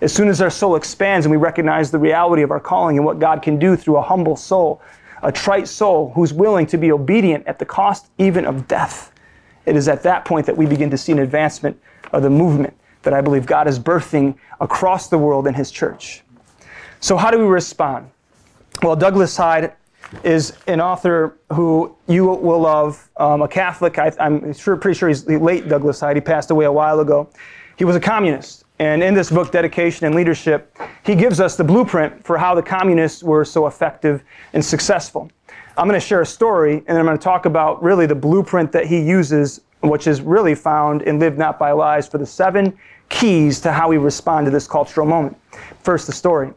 As soon as our soul expands and we recognize the reality of our calling and what God can do through a humble soul, a trite soul who's willing to be obedient at the cost even of death, it is at that point that we begin to see an advancement of the movement that I believe God is birthing across the world in His church. So, how do we respond? Well, Douglas Hyde is an author who you will love, um, a Catholic. I, am sure, pretty sure he's late Douglas Hyde. He passed away a while ago. He was a communist. And in this book, Dedication and Leadership, he gives us the blueprint for how the communists were so effective and successful. I'm going to share a story, and then I'm going to talk about really the blueprint that he uses which is really found in Live Not by Lies for the seven keys to how we respond to this cultural moment. First, the story.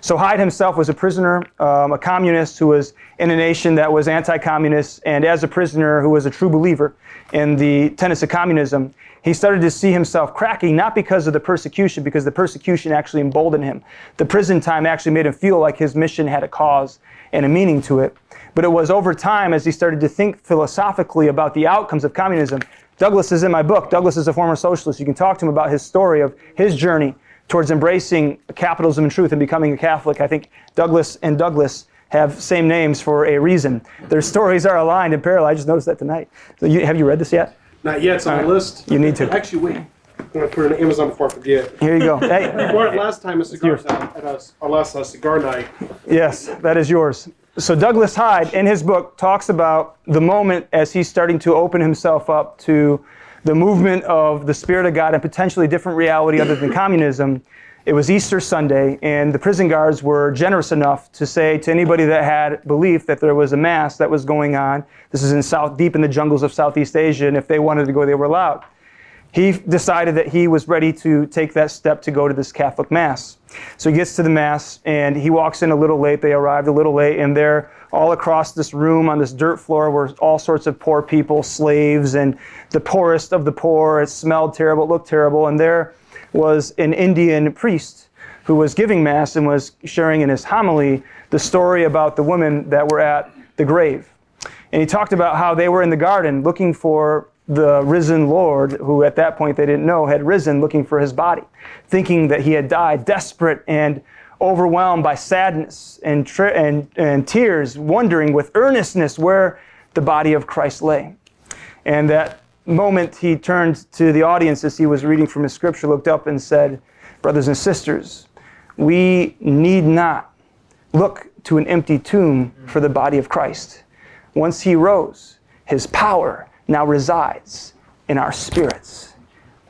So Hyde himself was a prisoner, um, a communist who was in a nation that was anti-communist, and as a prisoner who was a true believer in the tenets of communism, he started to see himself cracking, not because of the persecution, because the persecution actually emboldened him. The prison time actually made him feel like his mission had a cause and a meaning to it. But it was over time as he started to think philosophically about the outcomes of communism. Douglas is in my book. Douglas is a former socialist. You can talk to him about his story of his journey towards embracing capitalism and truth and becoming a Catholic. I think Douglas and Douglas have same names for a reason. Their stories are aligned in parallel. I just noticed that tonight. So you, have you read this yet? Not yet. It's on the list. You need to. Actually, wait. I'm gonna put it on Amazon before I forget. Here you go. Hey, We bought it last time a cigar at a, our last cigar night. yes, that is yours. So Douglas Hyde, in his book, talks about the moment as he's starting to open himself up to the movement of the Spirit of God and potentially different reality other than communism. It was Easter Sunday, and the prison guards were generous enough to say to anybody that had belief that there was a mass that was going on. This is in South, deep in the jungles of Southeast Asia, and if they wanted to go, they were allowed. He decided that he was ready to take that step to go to this Catholic Mass. So he gets to the Mass, and he walks in a little late. They arrived a little late, and there, all across this room on this dirt floor, were all sorts of poor people, slaves, and the poorest of the poor. It smelled terrible, it looked terrible, and there was an Indian priest who was giving Mass and was sharing in his homily the story about the women that were at the grave. And he talked about how they were in the garden looking for the risen Lord, who at that point they didn't know had risen, looking for his body, thinking that he had died, desperate and overwhelmed by sadness and, tri- and, and tears, wondering with earnestness where the body of Christ lay. And that moment he turned to the audience as he was reading from his scripture, looked up and said, Brothers and sisters, we need not look to an empty tomb for the body of Christ. Once he rose, his power now resides in our spirits,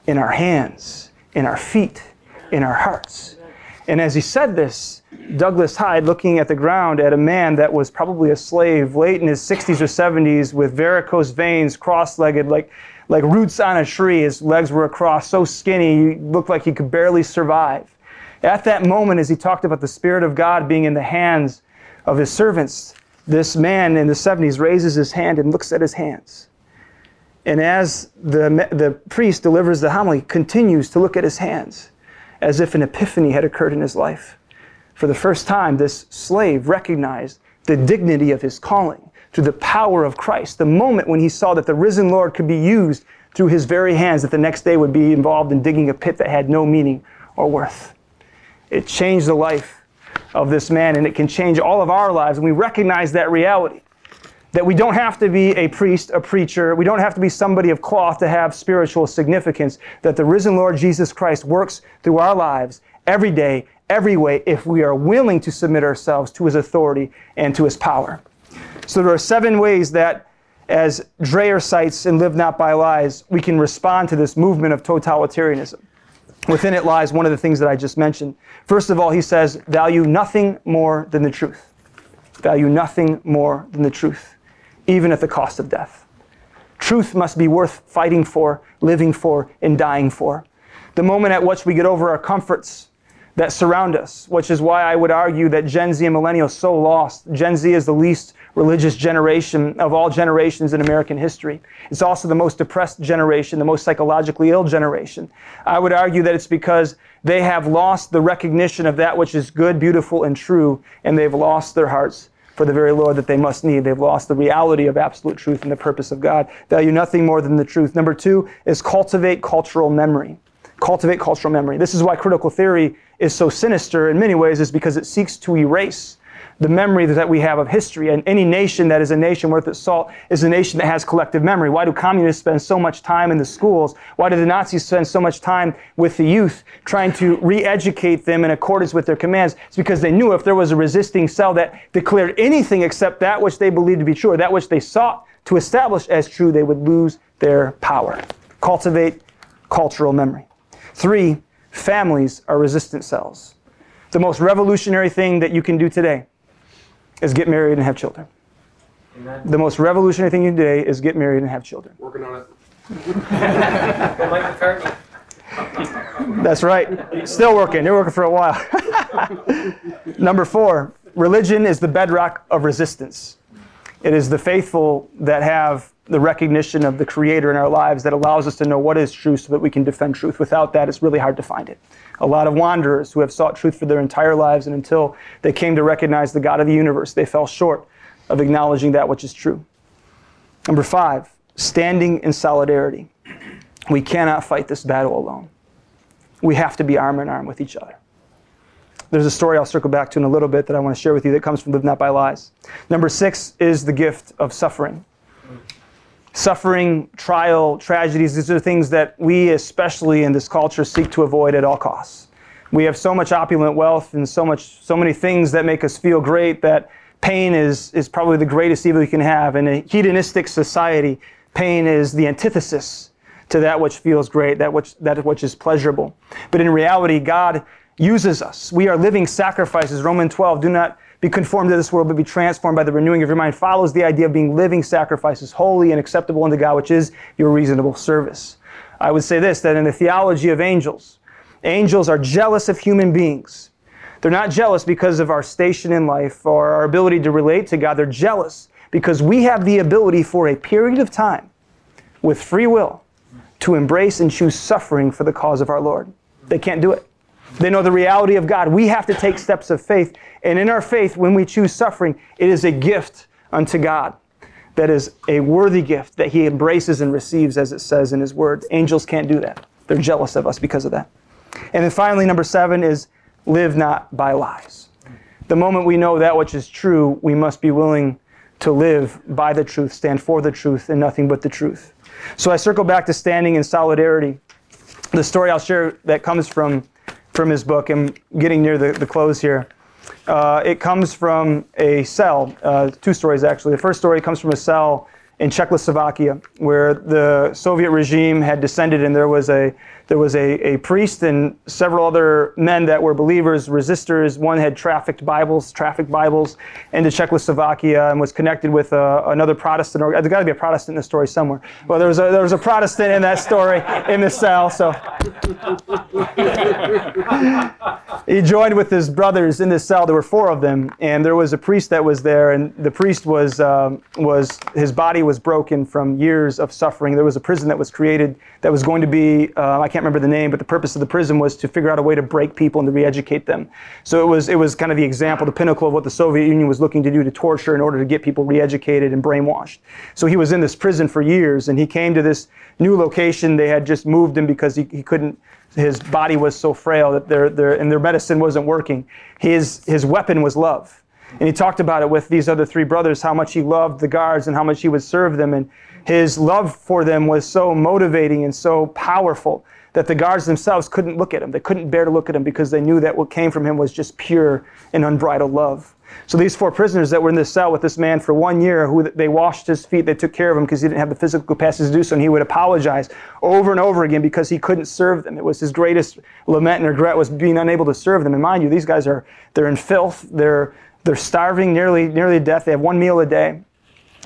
in our hands, in our feet, in our hearts. And as he said this, Douglas Hyde, looking at the ground at a man that was probably a slave late in his 60s or 70s with varicose veins, cross legged, like, like roots on a tree. His legs were across, so skinny, he looked like he could barely survive. At that moment, as he talked about the Spirit of God being in the hands of his servants, this man in the 70s raises his hand and looks at his hands. And as the, the priest delivers the homily, continues to look at his hands as if an epiphany had occurred in his life. For the first time, this slave recognized the dignity of his calling through the power of Christ. The moment when he saw that the risen Lord could be used through his very hands, that the next day would be involved in digging a pit that had no meaning or worth. It changed the life of this man, and it can change all of our lives. And we recognize that reality that we don't have to be a priest, a preacher, we don't have to be somebody of cloth to have spiritual significance, that the risen Lord Jesus Christ works through our lives every day, every way, if we are willing to submit ourselves to his authority and to his power. So there are seven ways that, as Dreher cites in Live Not by Lies, we can respond to this movement of totalitarianism. Within it lies one of the things that I just mentioned. First of all, he says, value nothing more than the truth. Value nothing more than the truth even at the cost of death. Truth must be worth fighting for, living for, and dying for. The moment at which we get over our comforts that surround us, which is why I would argue that Gen Z and millennials so lost. Gen Z is the least religious generation of all generations in American history. It's also the most depressed generation, the most psychologically ill generation. I would argue that it's because they have lost the recognition of that which is good, beautiful, and true, and they've lost their hearts for the very Lord that they must need. They've lost the reality of absolute truth and the purpose of God. Value nothing more than the truth. Number two is cultivate cultural memory. Cultivate cultural memory. This is why critical theory is so sinister in many ways, is because it seeks to erase the memory that we have of history. And any nation that is a nation worth its salt is a nation that has collective memory. Why do communists spend so much time in the schools? Why do the Nazis spend so much time with the youth trying to re-educate them in accordance with their commands? It's because they knew if there was a resisting cell that declared anything except that which they believed to be true, or that which they sought to establish as true, they would lose their power. Cultivate cultural memory. Three, families are resistant cells. The most revolutionary thing that you can do today is get married and have children. Amen. The most revolutionary thing you can do today is get married and have children. Working on it. Well, Mike McCartney. That's right. Still working. You're working for a while. Number four, religion is the bedrock of resistance. It is the faithful that have the recognition of the Creator in our lives that allows us to know what is true so that we can defend truth. Without that, it's really hard to find it. A lot of wanderers who have sought truth for their entire lives, and until they came to recognize the God of the universe, they fell short of acknowledging that which is true. Number five, standing in solidarity. We cannot fight this battle alone. We have to be arm in arm with each other. There's a story I'll circle back to in a little bit that I want to share with you that comes from Live Not by Lies. Number six is the gift of suffering. Suffering, trial, tragedies, these are things that we, especially in this culture, seek to avoid at all costs. We have so much opulent wealth and so much, so many things that make us feel great that pain is, is probably the greatest evil you can have. In a hedonistic society, pain is the antithesis to that which feels great, that which, that which is pleasurable. But in reality, God uses us. We are living sacrifices. Romans 12, do not be conformed to this world, but be transformed by the renewing of your mind, follows the idea of being living sacrifices, holy and acceptable unto God, which is your reasonable service. I would say this that in the theology of angels, angels are jealous of human beings. They're not jealous because of our station in life or our ability to relate to God. They're jealous because we have the ability for a period of time with free will to embrace and choose suffering for the cause of our Lord. They can't do it. They know the reality of God. We have to take steps of faith. And in our faith, when we choose suffering, it is a gift unto God. That is a worthy gift that He embraces and receives, as it says in His Word. Angels can't do that. They're jealous of us because of that. And then finally, number seven is live not by lies. The moment we know that which is true, we must be willing to live by the truth, stand for the truth, and nothing but the truth. So I circle back to standing in solidarity. The story I'll share that comes from from his book. I'm getting near the, the close here. Uh, it comes from a cell, uh, two stories actually. The first story comes from a cell in Czechoslovakia where the Soviet regime had descended and there was a there was a, a priest and several other men that were believers, resistors. One had trafficked Bibles, trafficked Bibles into Czechoslovakia and was connected with uh, another Protestant. Or, there's got to be a Protestant in the story somewhere. Well, there was a, there was a Protestant in that story in the cell. So he joined with his brothers in this cell. There were four of them, and there was a priest that was there, and the priest was um, was his body was broken from years of suffering. There was a prison that was created that was going to be uh, I can't remember the name, but the purpose of the prison was to figure out a way to break people and to re-educate them. So it was it was kind of the example, the pinnacle of what the Soviet Union was looking to do to torture in order to get people re-educated and brainwashed. So he was in this prison for years, and he came to this new location. They had just moved him because he, he couldn't his body was so frail that their, their, and their medicine wasn't working. His, his weapon was love. And he talked about it with these other three brothers, how much he loved the guards and how much he would serve them. And his love for them was so motivating and so powerful that the guards themselves couldn't look at him. They couldn't bear to look at him because they knew that what came from him was just pure and unbridled love. So these four prisoners that were in this cell with this man for one year, who they washed his feet, they took care of him because he didn't have the physical capacity to do so, and he would apologize over and over again because he couldn't serve them. It was his greatest lament and regret was being unable to serve them. And mind you, these guys are they're in filth, they're they're starving nearly nearly to death. They have one meal a day.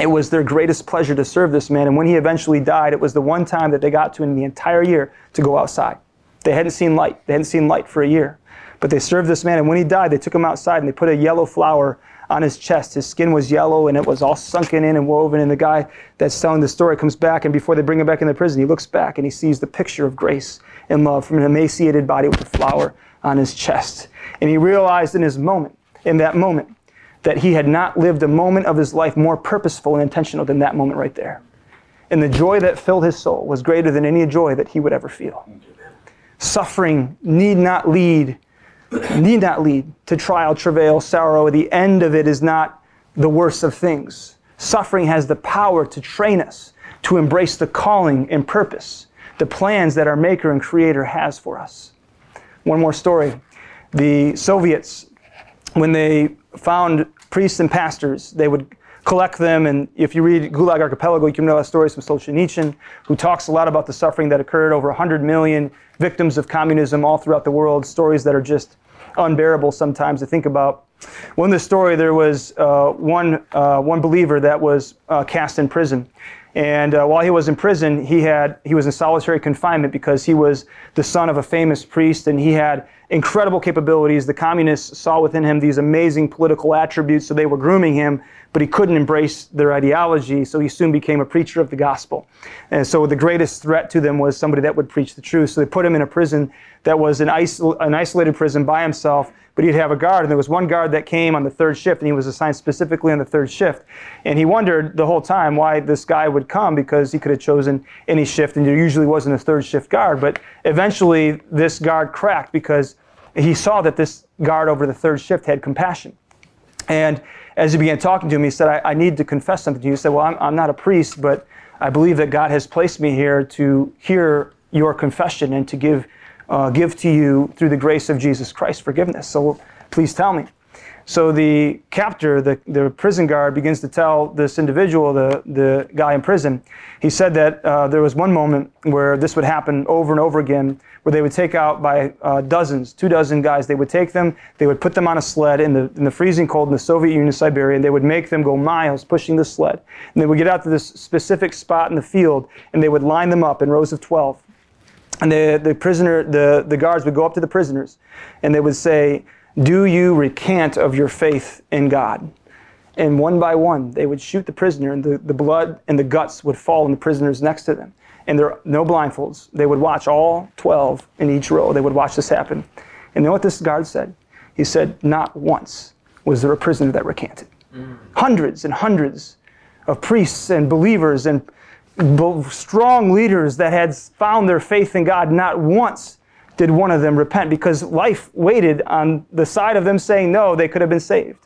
It was their greatest pleasure to serve this man, and when he eventually died, it was the one time that they got to in the entire year to go outside. They hadn't seen light. They hadn't seen light for a year. But they served this man, and when he died, they took him outside and they put a yellow flower on his chest. His skin was yellow and it was all sunken in and woven. And the guy that's telling the story comes back, and before they bring him back in the prison, he looks back and he sees the picture of grace and love from an emaciated body with a flower on his chest. And he realized in his moment, in that moment, that he had not lived a moment of his life more purposeful and intentional than that moment right there. And the joy that filled his soul was greater than any joy that he would ever feel. Suffering need not lead need not lead to trial, travail, sorrow. The end of it is not the worst of things. Suffering has the power to train us to embrace the calling and purpose, the plans that our Maker and Creator has for us. One more story. The Soviets, when they found priests and pastors, they would collect them. And if you read Gulag Archipelago, you can know that stories from Solzhenitsyn, who talks a lot about the suffering that occurred over 100 million victims of communism all throughout the world, stories that are just unbearable sometimes to think about. One in the story, there was uh, one, uh, one believer that was uh, cast in prison. And uh, while he was in prison, he had he was in solitary confinement because he was the son of a famous priest, and he had incredible capabilities. The communists saw within him these amazing political attributes, so they were grooming him, but he couldn't embrace their ideology, so he soon became a preacher of the gospel. And so the greatest threat to them was somebody that would preach the truth. So they put him in a prison that was an, isol- an isolated prison by himself, but he'd have a guard. And there was one guard that came on the third shift, and he was assigned specifically on the third shift. And he wondered the whole time why this guy would come because he could have chosen any shift, and there usually wasn't a third shift guard. But eventually, this guard cracked because he saw that this guard over the third shift had compassion. And as he began talking to him, he said, I, I need to confess something to you. He said, Well, I'm, I'm not a priest, but I believe that God has placed me here to hear your confession and to give, uh, give to you, through the grace of Jesus Christ, forgiveness. So please tell me. So the captor, the, the prison guard, begins to tell this individual, the, the guy in prison, he said that uh, there was one moment where this would happen over and over again, where they would take out by uh, dozens, two dozen guys, they would take them, they would put them on a sled in the, in the freezing cold in the Soviet Union, Siberia, and they would make them go miles pushing the sled. And they would get out to this specific spot in the field, and they would line them up in rows of 12. And the, the prisoner, the, the guards would go up to the prisoners, and they would say, do you recant of your faith in God? And one by one, they would shoot the prisoner, and the, the blood and the guts would fall on the prisoners next to them. And there are no blindfolds. They would watch all 12 in each row. They would watch this happen. And you know what this guard said? He said, Not once was there a prisoner that recanted. Mm. Hundreds and hundreds of priests and believers and strong leaders that had found their faith in God, not once did one of them repent because life waited on the side of them saying no, they could have been saved.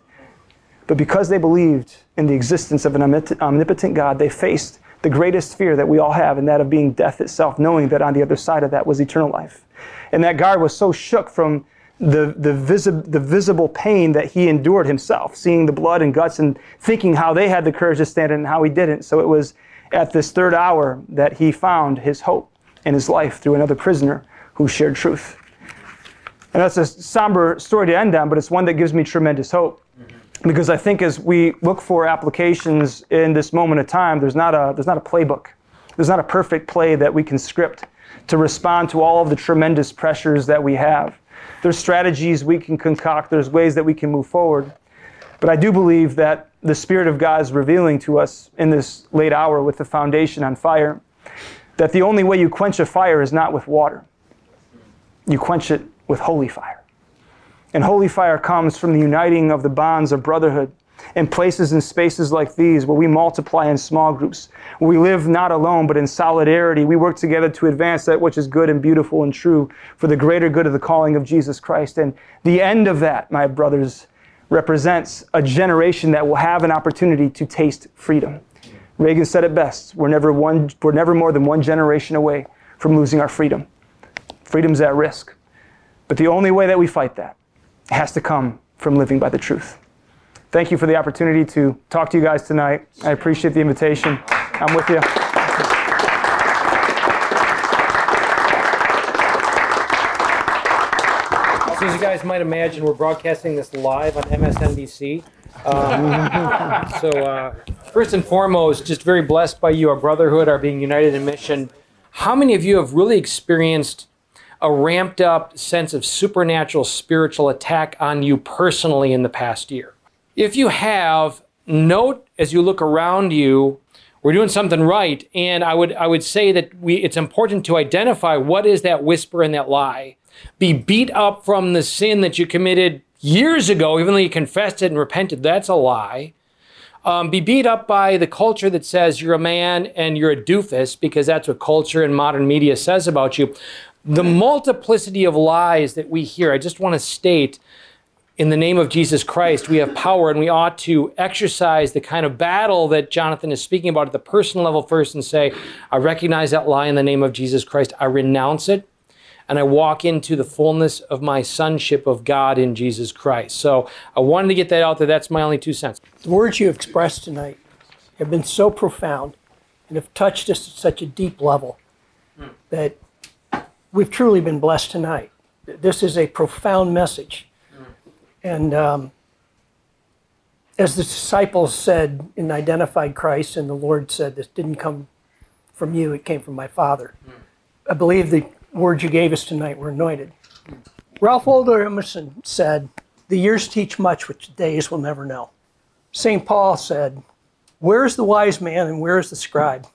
But because they believed in the existence of an omnipotent God, they faced the greatest fear that we all have, and that of being death itself, knowing that on the other side of that was eternal life. And that guard was so shook from the, the, visi- the visible pain that he endured himself, seeing the blood and guts and thinking how they had the courage to stand and how he didn't. So it was at this third hour that he found his hope and his life through another prisoner who shared truth. And that's a somber story to end on, but it's one that gives me tremendous hope. Mm-hmm. Because I think as we look for applications in this moment of time, there's not a, there's not a playbook. There's not a perfect play that we can script to respond to all of the tremendous pressures that we have. There's strategies we can concoct, there's ways that we can move forward. But I do believe that the Spirit of God is revealing to us in this late hour with the foundation on fire that the only way you quench a fire is not with water you quench it with holy fire. And holy fire comes from the uniting of the bonds of brotherhood in places and spaces like these where we multiply in small groups, where we live not alone but in solidarity. We work together to advance that which is good and beautiful and true for the greater good of the calling of Jesus Christ. And the end of that, my brothers, represents a generation that will have an opportunity to taste freedom. Reagan said it best we're never, one, we're never more than one generation away from losing our freedom. Freedom's at risk. But the only way that we fight that has to come from living by the truth. Thank you for the opportunity to talk to you guys tonight. I appreciate the invitation. I'm with you. So as you guys might imagine, we're broadcasting this live on MSNBC. Um, so uh, first and foremost, just very blessed by you, our brotherhood, our being united in mission. How many of you have really experienced a ramped up sense of supernatural spiritual attack on you personally in the past year. If you have, note as you look around you, we're doing something right. And I would I would say that we it's important to identify what is that whisper and that lie. Be beat up from the sin that you committed years ago, even though you confessed it and repented. That's a lie. Um, be beat up by the culture that says you're a man and you're a doofus because that's what culture and modern media says about you the multiplicity of lies that we hear, I just want to state in the name of Jesus Christ, we have power and we ought to exercise the kind of battle that Jonathan is speaking about at the personal level first and say, I recognize that lie in the name of Jesus Christ. I renounce it and I walk into the fullness of my sonship of God in Jesus Christ. So I wanted to get that out there. That's my only two cents. The words you expressed tonight have been so profound and have touched us at such a deep level hmm. that we've truly been blessed tonight. This is a profound message. And um, as the disciples said and identified Christ, and the Lord said, This didn't come from you, it came from my Father. I believe the words you gave us tonight were anointed. Ralph Waldo Emerson said, The years teach much which the days will never know. St. Paul said, Where is the wise man and where is the scribe?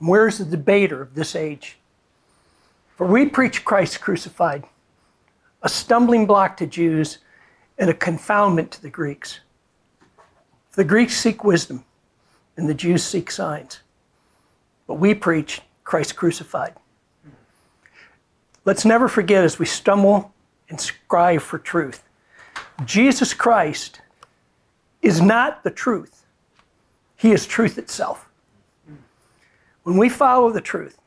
And where is the debater of this age? For we preach Christ crucified, a stumbling block to Jews and a confoundment to the Greeks. The Greeks seek wisdom, and the Jews seek signs. But we preach Christ crucified. Let's never forget as we stumble and strive for truth, Jesus Christ is not the truth, He is truth itself. When we follow the truth,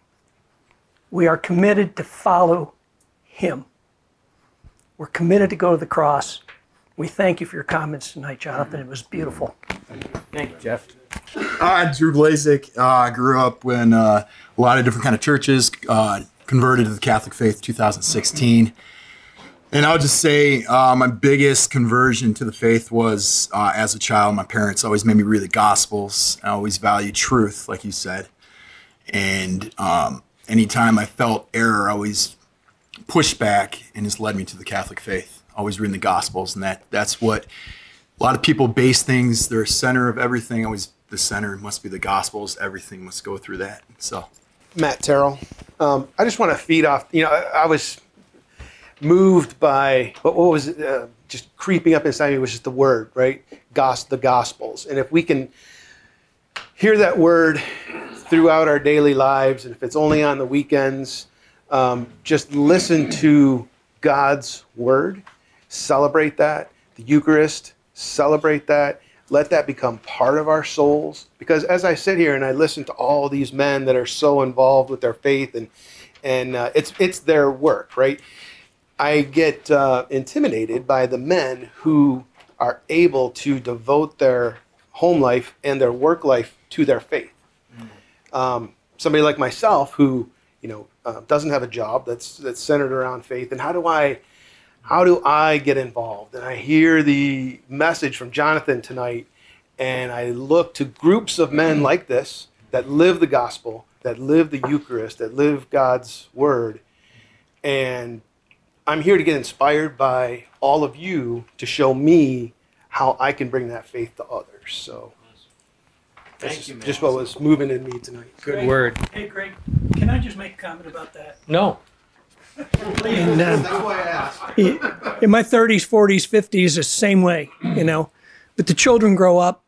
we are committed to follow Him. We're committed to go to the cross. We thank you for your comments tonight, Jonathan. It was beautiful. Thank you, Jeff. Uh, Drew Glazik. Uh, I grew up in uh, a lot of different kind of churches. Uh, converted to the Catholic faith 2016. And I'll just say uh, my biggest conversion to the faith was uh, as a child. My parents always made me read the Gospels. I always valued truth, like you said. And um, anytime I felt error, I always pushed back and just led me to the Catholic faith. Always reading the Gospels, and that that's what a lot of people base things. They're center of everything. Always the center must be the Gospels. Everything must go through that. So Matt Terrell. Um, I just want to feed off. You know, I, I was moved by what, what was uh, just creeping up inside me was just the word, right? Gos, the Gospels, and if we can hear that word throughout our daily lives, and if it's only on the weekends, um, just listen to God's word, celebrate that. The Eucharist, celebrate that. Let that become part of our souls. Because as I sit here and I listen to all these men that are so involved with their faith, and and uh, it's it's their work, right? I get uh, intimidated by the men who are able to devote their home life and their work life to their faith. Um, somebody like myself who you know uh, doesn't have a job that's that's centered around faith, and how do I how do I get involved? And I hear the message from Jonathan tonight, and I look to groups of men like this that live the gospel, that live the Eucharist, that live God's word, and I'm here to get inspired by all of you to show me how I can bring that faith to others. So that's Thank you, just, man. just what was moving in me tonight. Good word. Hey, Greg, can I just make a comment about that? No. And, um, That's why I asked. in my 30s, 40s, 50s, the same way, you know. But the children grow up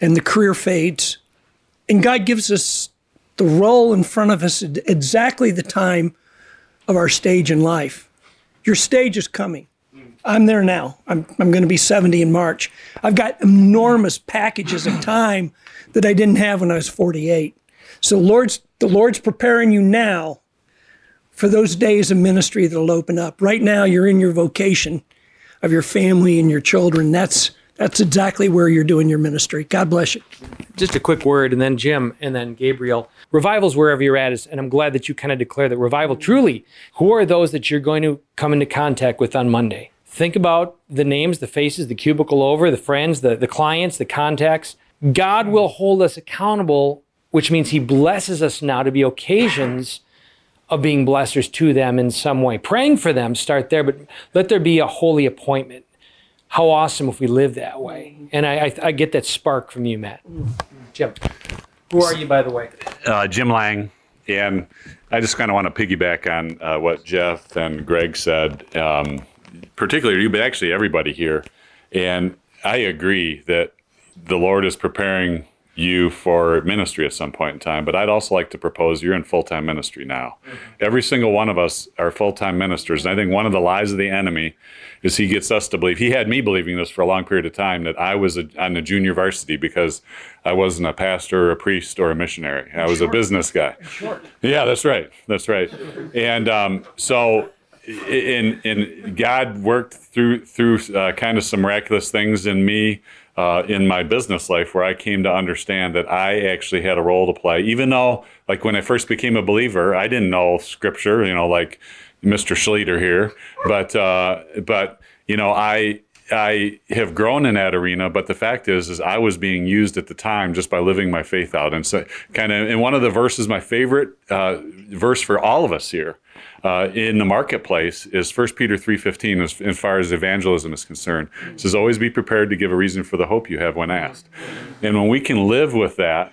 and the career fades. And God gives us the role in front of us at exactly the time of our stage in life. Your stage is coming. I'm there now. I'm, I'm going to be 70 in March. I've got enormous packages of time that I didn't have when I was 48. So Lord's, the Lord's preparing you now for those days of ministry that'll open up. Right now, you're in your vocation of your family and your children. That's that's exactly where you're doing your ministry. God bless you. just a quick word, and then Jim, and then Gabriel. Revival's wherever you're at, is, and I'm glad that you kind of declare that revival truly. Who are those that you're going to come into contact with on Monday? Think about the names, the faces, the cubicle over, the friends, the, the clients, the contacts. God will hold us accountable, which means He blesses us now to be occasions of being blessers to them in some way. Praying for them, start there, but let there be a holy appointment. How awesome if we live that way. And I, I, I get that spark from you, Matt. Jim. Who are you, by the way? uh, Jim Lang, and I just kind of want to piggyback on uh, what Jeff and Greg said, um, particularly you, but actually everybody here. And I agree that the Lord is preparing you for ministry at some point in time. But I'd also like to propose you're in full time ministry now. Every single one of us are full time ministers. And I think one of the lies of the enemy is he gets us to believe, he had me believing this for a long period of time, that I was a, on the junior varsity because I wasn't a pastor or a priest or a missionary. I was a business guy. Yeah, that's right. That's right. And um, so, in in God worked through through uh, kind of some miraculous things in me uh, in my business life where I came to understand that I actually had a role to play. Even though, like when I first became a believer, I didn't know Scripture, you know, like Mr. Schlueter here, but uh, but you know, I I have grown in that arena, but the fact is, is I was being used at the time just by living my faith out, and so kind of. And one of the verses, my favorite uh, verse for all of us here uh, in the marketplace, is First Peter three fifteen. As, as far as evangelism is concerned, it says, "Always be prepared to give a reason for the hope you have when asked." And when we can live with that,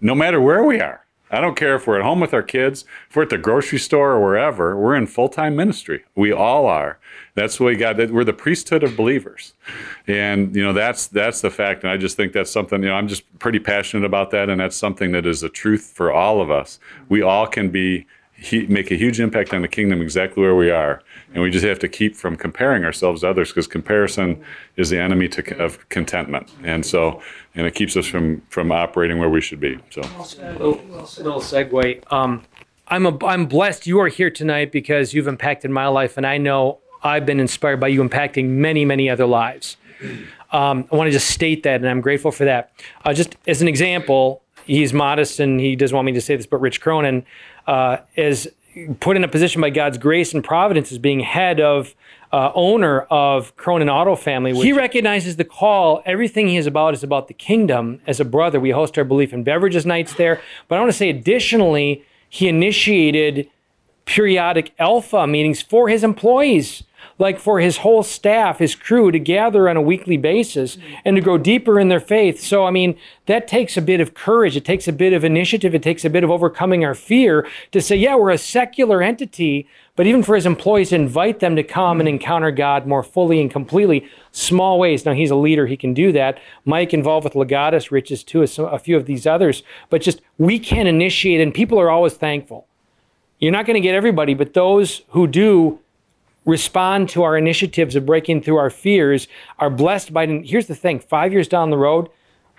no matter where we are, I don't care if we're at home with our kids, if we're at the grocery store or wherever, we're in full time ministry. We all are. That's what we got. We're the priesthood of believers, and you know that's that's the fact. And I just think that's something. You know, I'm just pretty passionate about that, and that's something that is a truth for all of us. We all can be he, make a huge impact on the kingdom exactly where we are, and we just have to keep from comparing ourselves to others because comparison is the enemy to, of contentment, and so and it keeps us from from operating where we should be. So. little, little segue. Um, I'm a, I'm blessed you are here tonight because you've impacted my life, and I know I've been inspired by you impacting many, many other lives. Um, I want to just state that, and I'm grateful for that. Uh, just as an example, he's modest and he doesn't want me to say this, but Rich Cronin uh, is put in a position by God's grace and providence as being head of uh, owner of Cronin Auto Family. he recognizes the call. Everything he is about is about the kingdom. As a brother, we host our belief in beverages nights there. But I want to say, additionally, he initiated periodic alpha meetings for his employees like for his whole staff, his crew to gather on a weekly basis and to grow deeper in their faith. So, I mean, that takes a bit of courage. It takes a bit of initiative. It takes a bit of overcoming our fear to say, yeah, we're a secular entity, but even for his employees invite them to come and encounter God more fully and completely, small ways. Now, he's a leader, he can do that. Mike involved with Legatus, Riches too, a few of these others, but just we can initiate, and people are always thankful. You're not going to get everybody, but those who do respond to our initiatives of breaking through our fears are blessed by here's the thing 5 years down the road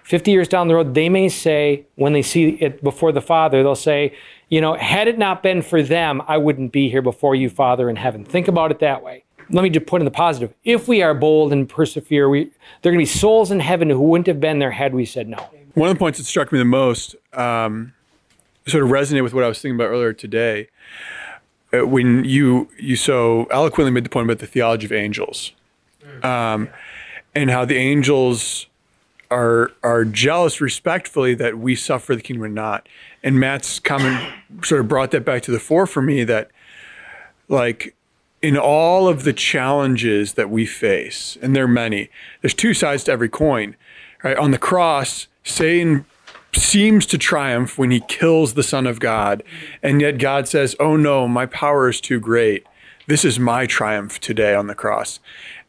50 years down the road they may say when they see it before the father they'll say you know had it not been for them i wouldn't be here before you father in heaven. Think about it that way. Let me just put in the positive. If we are bold and persevere we there are going to be souls in heaven who wouldn't have been there had we said no. One of the points that struck me the most um, sort of resonated with what i was thinking about earlier today when you you so eloquently made the point about the theology of angels, um, and how the angels are are jealous respectfully that we suffer the kingdom or not. And Matt's comment sort of brought that back to the fore for me that like in all of the challenges that we face, and there are many, there's two sides to every coin. Right? On the cross, Satan seems to triumph when he kills the Son of God. And yet God says, Oh no, my power is too great. This is my triumph today on the cross.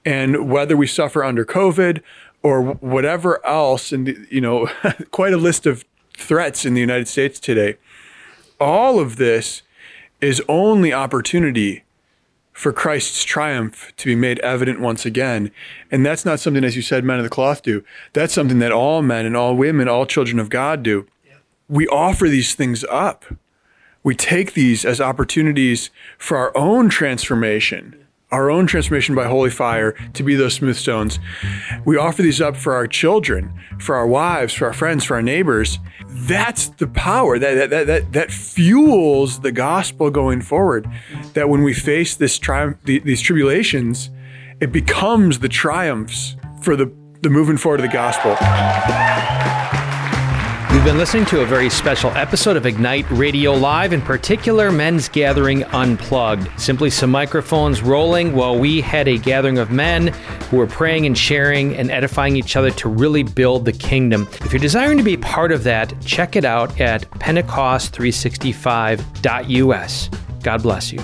And whether we suffer under COVID or whatever else, and you know, quite a list of threats in the United States today, all of this is only opportunity for Christ's triumph to be made evident once again. And that's not something, as you said, men of the cloth do. That's something that all men and all women, all children of God do. We offer these things up. We take these as opportunities for our own transformation our own transformation by holy fire to be those smooth stones. We offer these up for our children, for our wives, for our friends, for our neighbors. That's the power that that that that, fuels the gospel going forward. That when we face this triumph, these tribulations, it becomes the triumphs for the the moving forward of the gospel. You've been listening to a very special episode of Ignite Radio Live, in particular, Men's Gathering Unplugged. Simply some microphones rolling while we had a gathering of men who were praying and sharing and edifying each other to really build the kingdom. If you're desiring to be part of that, check it out at Pentecost365.us. God bless you.